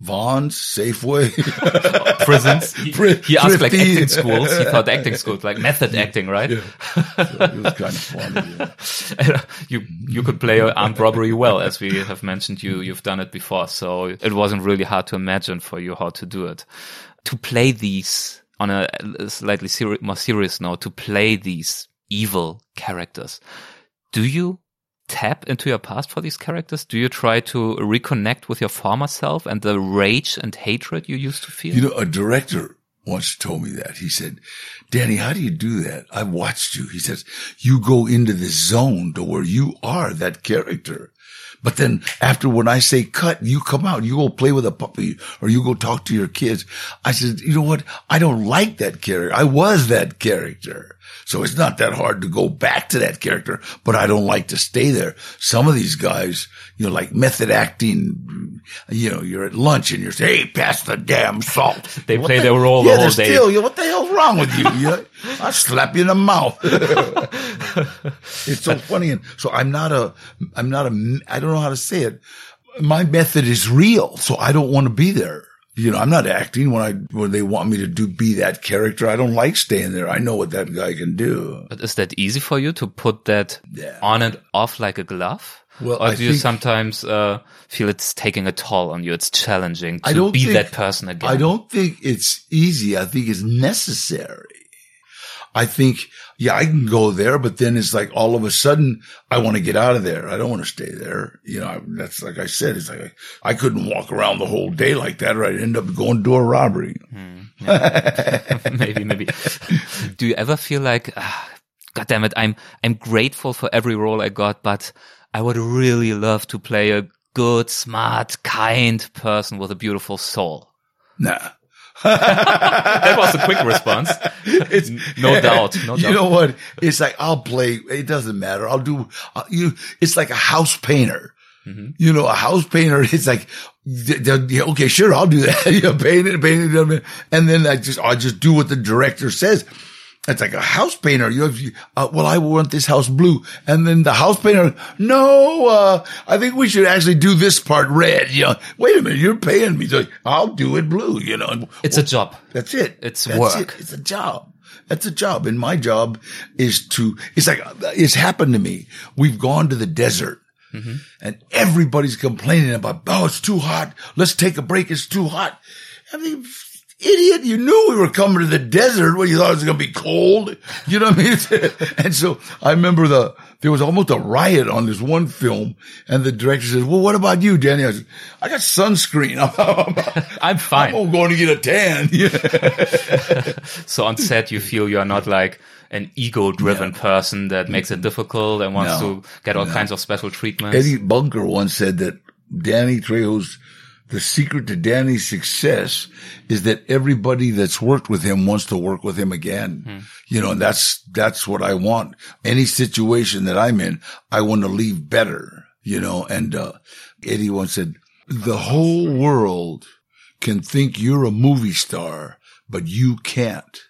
Vons, Safeway. prisons. He, he asked like acting schools. He thought acting schools, like method acting, right? it was kind of yeah. Uh, you you could play armed robbery well, as we have mentioned. You you've done it before, so it wasn't really hard to imagine for you how to do it. To play these on a slightly seri- more serious note, to play these evil characters, do you tap into your past for these characters? Do you try to reconnect with your former self and the rage and hatred you used to feel? You know, a director once told me that. He said, Danny, how do you do that? I've watched you. He says, you go into this zone to where you are that character. But then after when I say cut, you come out, you go play with a puppy or you go talk to your kids. I said, you know what? I don't like that character. I was that character. So it's not that hard to go back to that character, but I don't like to stay there. Some of these guys, you know, like method acting, you know, you're at lunch and you're saying, Hey, pass the damn salt. They What play the- their role the yeah, whole they're day. Still, you know, what the hell's wrong with you? you know, I'll slap you in the mouth. it's so funny. And so I'm not a, I'm not a, I don't know how to say it. My method is real. So I don't want to be there. You know, I'm not acting when I, when they want me to do, be that character. I don't like staying there. I know what that guy can do. But is that easy for you to put that Yeah. on and off like a glove? Well, or I do you sometimes uh, feel it's taking a toll on you? It's challenging to I don't be think- that person again. I don't think it's easy. I think it's necessary. I think, yeah, I can go there, but then it's like all of a sudden I want to get out of there. I don't want to stay there. You know, I- that's like I said, it's like I, I couldn't walk around the whole day like that or I'd end up going to a robbery. maybe, maybe. do you ever feel like, ah, God damn it, I'm I'm grateful for every role I got, but I would really love to play a good, smart, kind person with a beautiful soul. Nah. That was a quick response. It's No doubt, no you doubt. know what? It's like I'll play. It doesn't matter. I'll do. Uh, you. It's like a house painter. Mm-hmm. You know, a house painter. It's like, th- th- yeah, okay, sure, I'll do that. you know, paint it, paint it, and then I just, I just do what the director says. It's like a house painter. You have, uh, well, I want this house blue. And then the house painter, no, uh, I think we should actually do this part red. You know, wait a minute, you're paying me. So I'll do it blue, you know. It's a job. That's it. It's That's work. it. It's a job. That's a job. And my job is to, it's like, it's happened to me. We've gone to the desert Mm-hmm. and everybody's complaining about, oh, it's too hot. Let's take a break. It's too hot. I mean, idiot, you knew we were coming to the desert when you thought it was going to be cold. You know what I mean? and so I remember the, there was almost a riot on this one film and the director says, well, what about you, Danny? I said, I got sunscreen. I'm, fine. I'm going to get a tan. so on set, you feel you are not like an ego driven person that makes it difficult and wants No. to get all No. kinds of special treatments. Eddie Bunker once said that Danny Trejo's the secret to Danny's success is that everybody that's worked with him wants to work with him again. You know, and that's, that's what I want. Any situation that I'm in, I want to leave better, you know, and, uh, Eddie once said, the whole world can think you're a movie star, but you can't.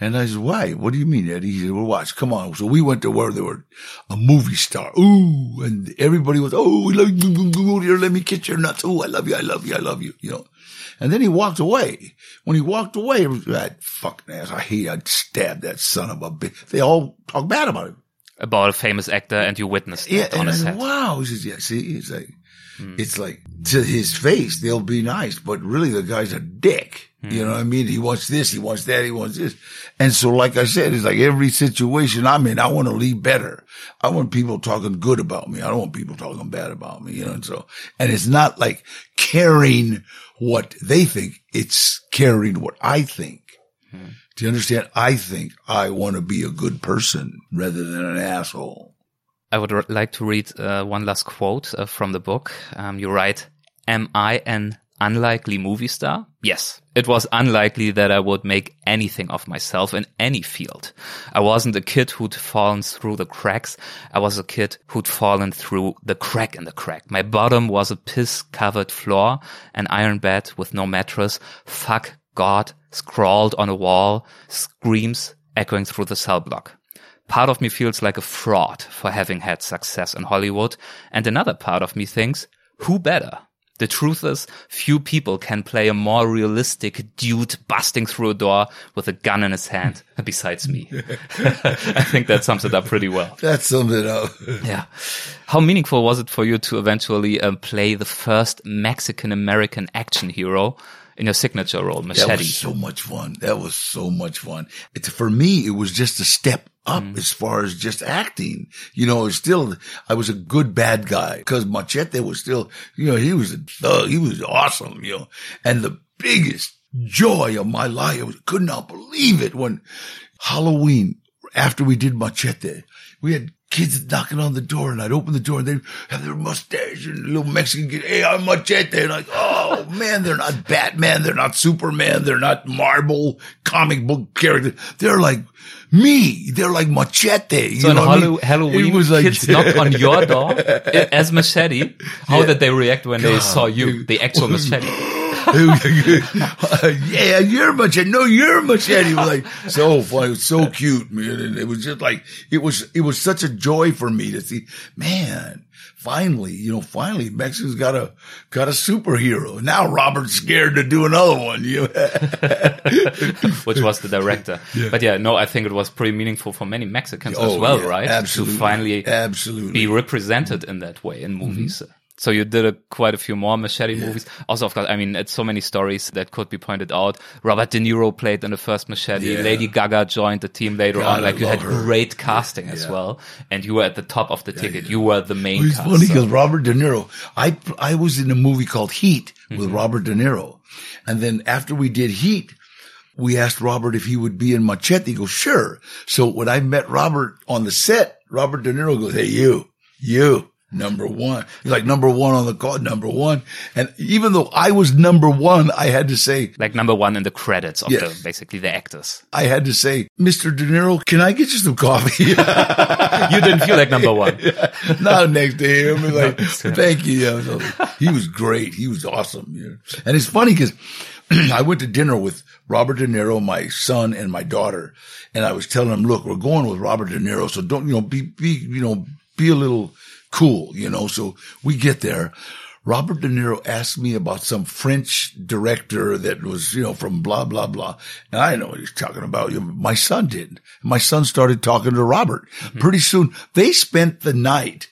And I said, why? What do you mean, Eddie? He said, well, watch, come on. So we went to where there were a movie star. Ooh. And everybody was, oh, we love you. Here. Let me kiss your nuts. Oh, I love you. I love you. I love you. You know, and then he walked away. When he walked away, it was that fucking ass. I hate, I'd stab that son of a bitch. They all talk bad about him. about a famous actor and you witnessed Yeah. it on I set. said, wow. He says, yeah, see, it's like, Mm. it's like to his face, they'll be nice, but really the guy's a dick. You mm. know what I mean? He wants this, he wants that, he wants this. And so, like I said, it's like every situation I'm in, I want to leave better. I want people talking good about me. I don't want people talking bad about me, you know? And so, and it's not like caring what they think. It's caring what I think. Hmm. Do you understand? I think I want to be a good person rather than an asshole. I would like to read uh, one last quote uh, from the book. Um, you write, Am I an unlikely movie star? Yes. It was unlikely that I would make anything of myself in any field. I wasn't a kid who'd fallen through the cracks. I was a kid who'd fallen through the crack in the crack. My bottom was a piss covered floor, an iron bed with no mattress. Fuck God scrawled on a wall, screams echoing through the cell block. Part of me feels like a fraud for having had success in Hollywood, and another part of me thinks, who better? The truth is, few people can play a more realistic dude busting through a door with a gun in his hand besides me. I think that sums it up pretty well. That sums it up. Yeah. How meaningful was it for you to eventually um, play the first Mexican American action hero in your signature role, Machete. That was so much fun. That was so much fun. It's for me, it was just a step up mm-hmm. as far as just acting. You know, still, I was a good bad guy because Machete was still, you know, he was a thug. He was awesome, you know, and the biggest joy of my life, I was- could not believe it when Halloween, after we did Machete, we had kids knocking on the door and I'd open the door and they'd have their mustache and little Mexican kid, hey, I'm Machete. And like, oh man, they're not Batman. They're not Superman. They're not Marvel comic book characters. They're like me. They're like Machete. So you on know what I Hallow- mean? Halloween, It was like, kids knock on your door as Machete. How did they react when they saw you, the actual Machete? yeah, you're machete. No, you're machete. It was like so funny. So cute, man. And it was just like, it was, it was such a joy for me to see, man, finally, you know, finally Mexicans got a, got a superhero. Now Robert's scared to do another one. You which was the director. But yeah, no, I think it was pretty meaningful for many Mexicans as Oh, well, yeah, right? Absolutely. To finally absolutely. be represented in that way in movies. Mm-hmm. So you did a, quite a few more Machete movies. Also, of course, I mean, it's so many stories that could be pointed out. Robert De Niro played in the first Machete. Yeah. Lady Gaga joined the team later God, on. Like I you had her. great casting as well, and you were at the top of the ticket. You were the main. Well, it's cast, funny so- because Robert De Niro, I, I was in a movie called Heat with Mm-hmm. Robert De Niro. And then after we did Heat, we asked Robert if he would be in Machete. He goes, sure. So when I met Robert on the set, Robert De Niro goes, Hey, you, you. Number one. He's like number one on the call, number one. And even though I was number one, I had to say, like number one in the credits of Yes. the basically the actors. I had to say, Mr. De Niro, can I get you some coffee? You didn't feel like number one. Not next to him. Like, thank you. Yeah, so he was great. He was awesome. Yeah. And it's funny because I went to dinner with Robert De Niro, my son and my daughter. And I was telling him, look, we're going with Robert De Niro. So don't, you know, be, be, you know, be a little cool, you know? So we get there. Robert De Niro asked me about some French director that was, you know, from blah, blah, blah. And I know what he's talking about. My son did. My son started talking to Robert. Mm-hmm. Pretty soon they spent the night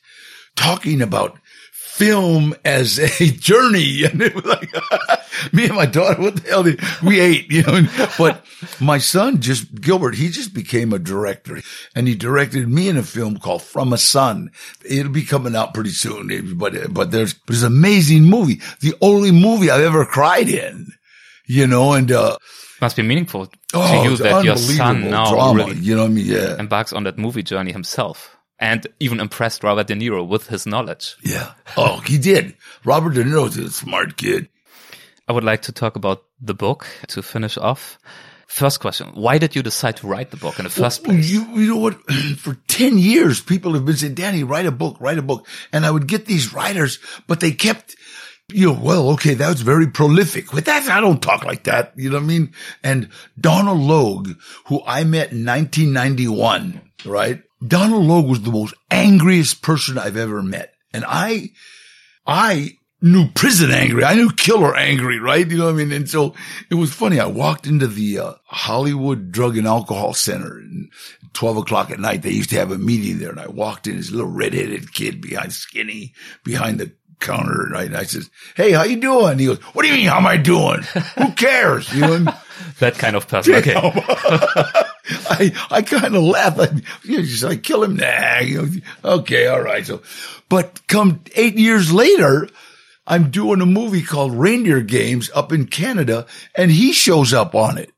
talking about film as a journey. And it was like, me and my daughter, what the hell did we ate, you know? But my son just, Gilbert, he just became a director and he directed me in a film called From a Son. It'll be coming out pretty soon, but, but there's, there's an amazing movie. The only movie I've ever cried in, you know, and, uh, must be meaningful to oh, you that your son now drama, really you know I mean? Yeah. embarks on that movie journey himself and even impressed Robert De Niro with his knowledge. Yeah. Oh, he did. Robert De Niro's a smart kid. I would like to talk about the book to finish off. First question. Why did you decide to write the book in the first Well, place? You, you know what? For 10 years, people have been saying, Danny, write a book, write a book. And I would get these writers, but they kept, you know, well, okay, that was very prolific. With that, I don't talk like that. You know what I mean? And Donal Logue, who I met in 1991, right? Donal Logue was the most angriest person I've ever met. And I, I knew prison angry. I knew killer angry, right? You know what I mean? And so it was funny. I walked into the uh, Hollywood Drug and Alcohol Center and 12 o'clock at night. They used to have a meeting there and I walked in, this little redheaded kid behind skinny, behind the counter, right? And I says, Hey, how you doing? He goes, what do you mean? How am I doing? Who cares? You know? that kind of person. Okay. I, I kind of laugh. I, you know, just like kill him. Nah, you know, okay. All right. So, but come eight years later, I'm doing a movie called Reindeer Games up in Canada and he shows up on it.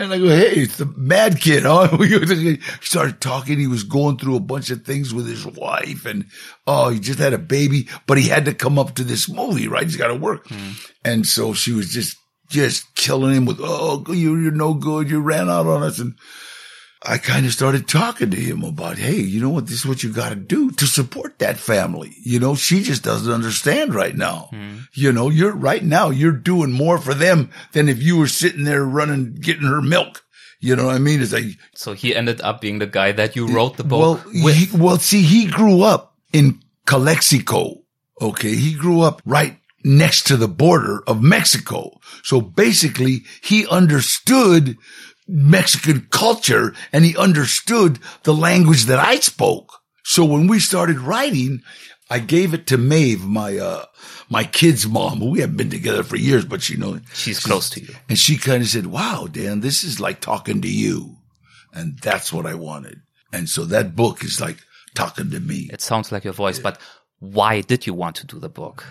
And I go, Hey, it's the mad kid. Huh? We started talking. He was going through a bunch of things with his wife and, oh, he just had a baby, but he had to come up to this movie, right? He's got to work. Hmm. And so she was just, just killing him with, oh, you, you're no good. You ran out on us. And I kind of started talking to him about, hey, you know what? This is what you got to do to support that family. You know, she just doesn't understand right now. Hmm. You know, you're right now, you're doing more for them than if you were sitting there running, getting her milk. You know what I mean? It's like, So he ended up being the guy that you wrote the book well, with. he, well, see, he grew up in Calexico. Okay. He grew up right next to the border of Mexico. So basically he understood Mexican culture and he understood the language that I spoke. So when we started writing, I gave it to Maeve, my, uh, my kid's mom. We haven't been together for years, but she knows. She's close to you. And she kind of said, wow, Dan, this is like talking to you. And that's what I wanted. And so that book is like talking to me. It sounds like your voice, but why did you want to do the book?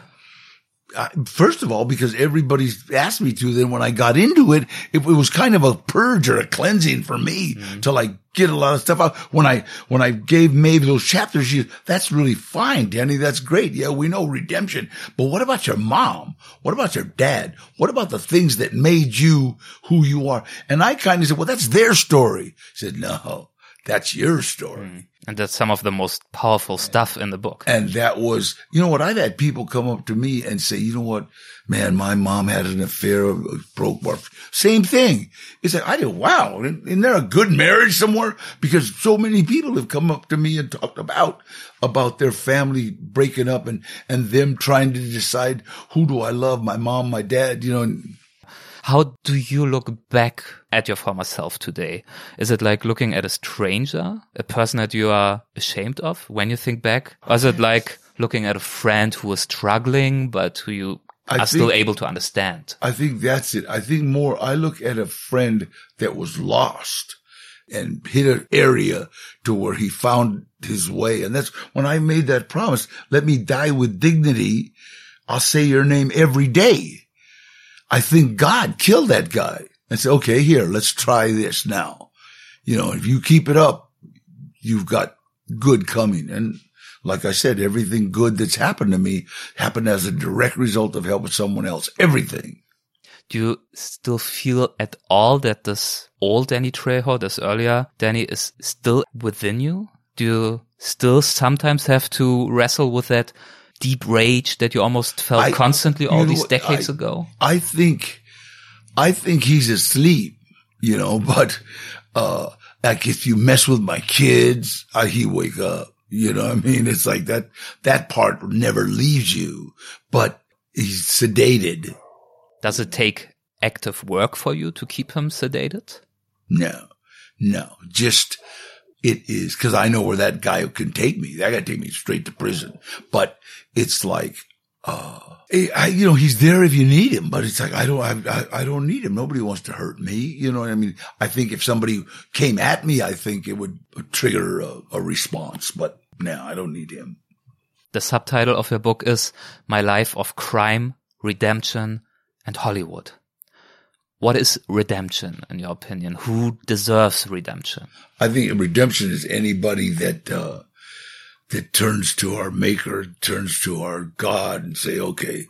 First of all, because everybody asked me to, then when I got into it, it, it was kind of a purge or a cleansing for me mm-hmm. to like get a lot of stuff out. When I, when I gave Maeve those chapters, she, that's really fine, Danny. That's great. Yeah, we know redemption. But what about your mom? What about your dad? What about the things that made you who you are? And I kind of said, well, that's their story. She said, no, that's your story. And that's some of the most powerful stuff in the book. And that was, you know what? I've had people come up to me and say, you know what? Man, my mom had an affair, uh, broke my, same thing. It's like, I did, wow. Isn't there a good marriage somewhere? Because so many people have come up to me and talked about, about their family breaking up and, and them trying to decide who do I love? My mom, my dad, you know, and How do you look back at your former self today? Is it like looking at a stranger, a person that you are ashamed of when you think back? Or is it like looking at a friend who is struggling, but who you I are still able to understand? I think that's it. I think more, I look at a friend that was lost and hit an area to where he found his way. And that's when I made that promise. Let me die with dignity. I'll say your name every day. I think God killed that guy and said, okay, here, let's try this now. You know, if you keep it up, you've got good coming. And like I said, everything good that's happened to me happened as a direct result of helping someone else. Everything. Do you still feel at all that this old Danny Trejo, this earlier Danny is still within you? Do you still sometimes have to wrestle with that deep rage that you almost felt I- constantly all you know these decades I- ago? I think, I think he's asleep, you know, but, uh, like if you mess with my kids, I, he wake up, you know what I mean? It's like that, that part never leaves you, but he's sedated. Does it take active work for you to keep him sedated? No, no, just it is because I know where that guy can take me. That guy take me straight to prison. But it's like, uh, I, you know, he's there if you need him, but it's like, I don't, I, I don't need him. Nobody wants to hurt me. You know I mean? I think if somebody came at me, I think it would trigger a, a response, but no, I don't need him. The subtitle of your book is My Life of Crime, Redemption, and Hollywood. What is redemption in your opinion? Who deserves redemption? I think redemption is anybody that, uh, that turns to our maker, turns to our God and say, okay,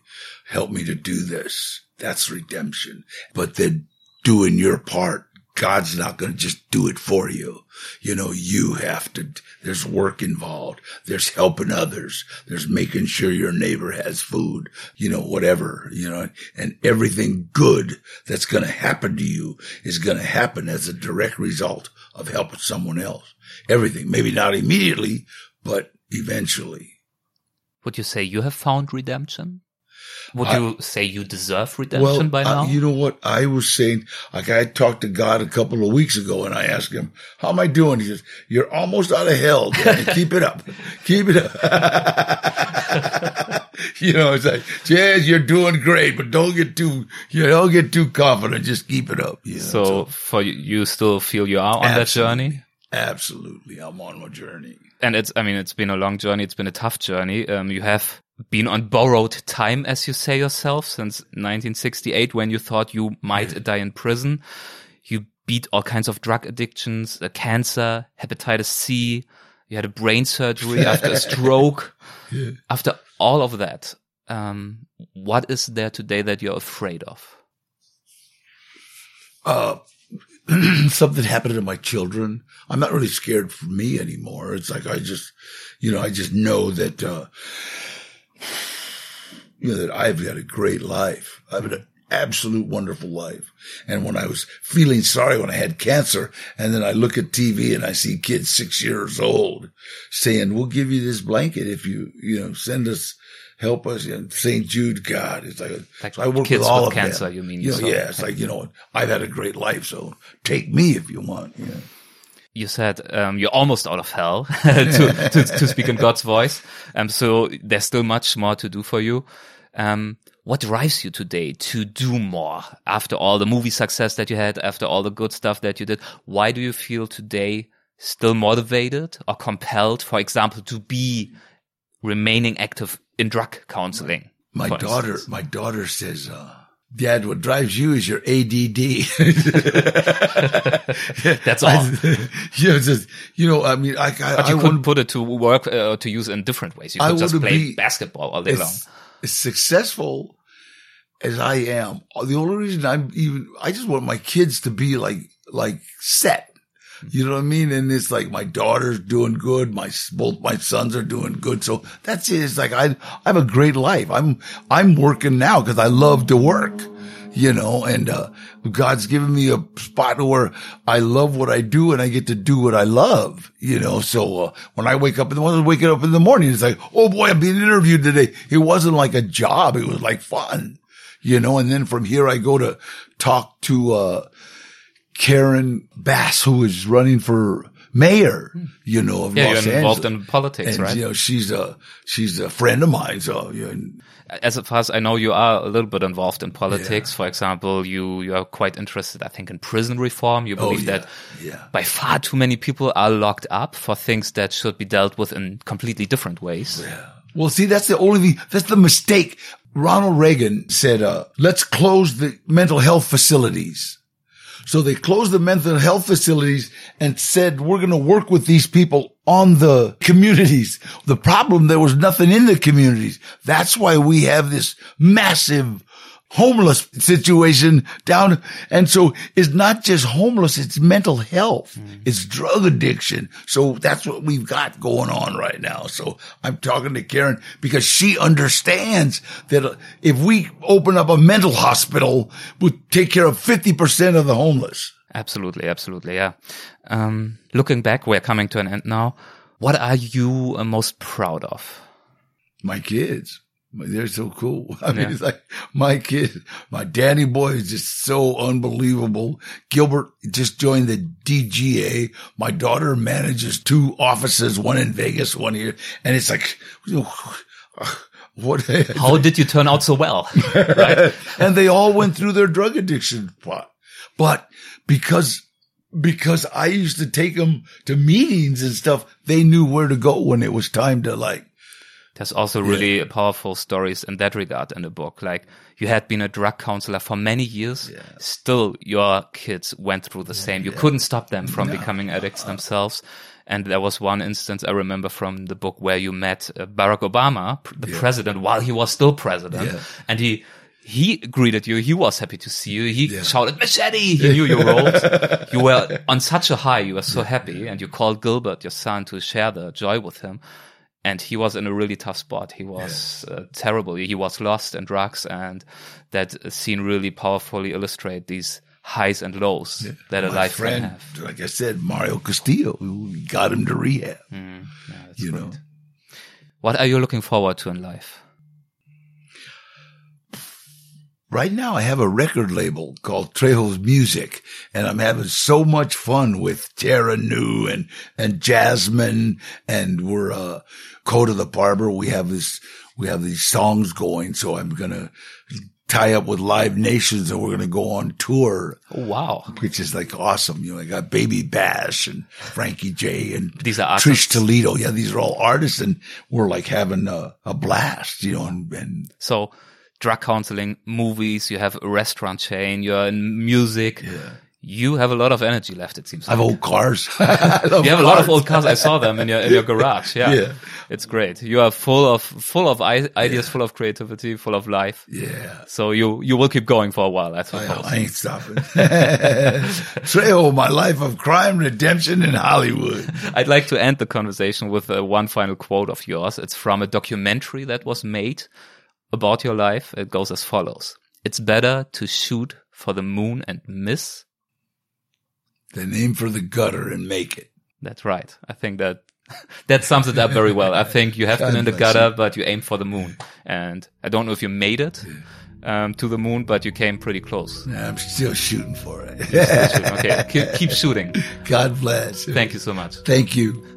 help me to do this. That's redemption. But then doing your part God's not going to just do it for you. You know, you have to, there's work involved. There's helping others. There's making sure your neighbor has food, you know, whatever, you know, and everything good that's going to happen to you is going to happen as a direct result of helping someone else. Everything, maybe not immediately, but eventually. Would you say you have found redemption? Would I, you say you deserve redemption well, by now? you know what? I was saying, like I talked to God a couple of weeks ago and I asked him, how am I doing? He says, you're almost out of hell. Keep it up. Keep it up. you know, it's like, Jazz, you're doing great, but don't get too, you know, don't get too confident. Just keep it up. You know? so, so, for you, you still feel you are on that journey? Absolutely. I'm on my journey. And it's, I mean, it's been a long journey. It's been a tough journey. Um, you have been on borrowed time, as you say yourself, since 1968 when you thought you might die in prison. You beat all kinds of drug addictions, uh, cancer, hepatitis C. You had a brain surgery after a stroke. Yeah. After all of that, um, what is there today that you're afraid of? Uh, something happened to my children. I'm not really scared for me anymore. It's like I just, you know, I just know that, uh, you know, that I've got a great life. I've had an absolute wonderful life. And when I was feeling sorry when I had cancer and then I look at TV and I see kids six years old saying, we'll give you this blanket if you, you know, send us, help us in St. Jude God. It's like, like so I work with all with of cancer, them. you mean? You know, yeah, it's like, you know, I've had a great life. So take me if you want. Yeah you said um, you're almost out of hell to, to, to, speak in God's voice. Um, so there's still much more to do for you. Um, what drives you today to do more after all the movie success that you had, after all the good stuff that you did? Why do you feel today still motivated or compelled, for example, to be remaining active in drug counseling? My, daughter, instance? my daughter says, uh, Dad, what drives you is your ADD. That's all. you know, just, you know, I mean, I, I, but you I couldn't put it to work uh, to use in different ways. You could just play basketball all day as, long. As successful as I am, the only reason I'm even, I just want my kids to be like, like set. You know what I mean? And it's like my daughter's doing good. My, both my sons are doing good. So that's it. It's like I, I have a great life. I'm, I'm working now because I love to work, you know, and, uh, God's given me a spot where I love what I do and I get to do what I love, you know. So, uh, when I wake up in the morning, waking up in the morning, it's like, oh boy, I'm being interviewed today. It wasn't like a job. It was like fun, you know, and then from here I go to talk to, uh, Karen Bass, who is running for mayor, you know, of Los Angeles yeah, Los you're involved in politics, and, right? You know, she's a she's a friend of mine. So, you know, as far as I know, you are a little bit involved in politics. Yeah. For example, you you are quite interested, I think, in prison reform. You oh, believe oh, yeah. that yeah. by far too many people are locked up for things that should be dealt with in completely different ways. Yeah. Well, see, that's the only thing. That's the mistake. Ronald Reagan said, uh, "Let's close the mental health facilities." So they closed the mental health facilities and said, we're going to work with these people on the communities. The problem, there was nothing in the communities. That's why we have this massive homeless situation down. And so it's not just homeless, it's mental health. Mm. It's drug addiction. So that's what we've got going on right now. So I'm talking to Karen because she understands that if we open up a mental hospital, we take care of 50% of the homeless. Absolutely. Absolutely. Yeah. Um, looking back, we're coming to an end now. What are you most proud of? My kids They're so cool. I mean, Yeah. it's like my kid, my Danny boy is just so unbelievable. Gilbert just joined the DGA. My daughter manages two offices, one in Vegas, one here. And it's like, what? How did you turn out so well? right? and they all went through their drug addiction but but because because I used to take them to meetings and stuff, they knew where to go when it was time to like, There's also really powerful stories in that regard in the book. Like you had been a drug counselor for many years. Still, your kids went through the same. You couldn't stop them from becoming addicts themselves. And there was one instance I remember from the book where you met uh, Barack Obama, the president, while he was still president. Yeah. And he, he greeted you. He was happy to see you. He shouted, machete. He knew your roles. you were on such a high. You were so happy. And you called Gilbert, your son, to share the joy with him and he was in a really tough spot. He was uh, terrible. He was lost in drugs, and that scene really powerfully illustrate these highs and lows that a my life friend, can have. like I said, Mario Castillo, got him to rehab. Mm, yeah, you great. know, What are you looking forward to in life? Right now I have a record label called Trejo's Music and I'm having so much fun with Tara New and, and Jasmine and we're, uh, Coda the Barber. We have this, we have these songs going. So I'm going to tie up with Live Nations and we're going to go on tour, Oh, wow. which is like awesome. You know, I got Baby Bash and Frankie J and These are Trish. Toledo. Yeah. These are all artists and we're like having a, a blast, you know, and, and So, drug counseling, movies, you have a restaurant chain, you're in music. You have a lot of energy left, it seems I have like. old cars. I You have a lot of old cars. I saw them in your in your garage. Yeah. Yeah. it's great. You are full of full of i- ideas, full of creativity, full of life. Yeah. So you you will keep going for a while, I I, suppose. I ain't stopping. Trejo, my life of crime, redemption in Hollywood. I'd like to end the conversation with uh, one final quote of yours. It's from a documentary that was made about your life. It goes as follows: It's better to shoot for the moon and miss. Then aim for the gutter and make it. That's right. I think that that sums it up very well. I think you have been in the gutter, but you aim for the moon. And I don't know if you made it um, to the moon, but you came pretty close. I'm still shooting for it. okay, keep, keep shooting. God bless. Thank you so much. Thank you.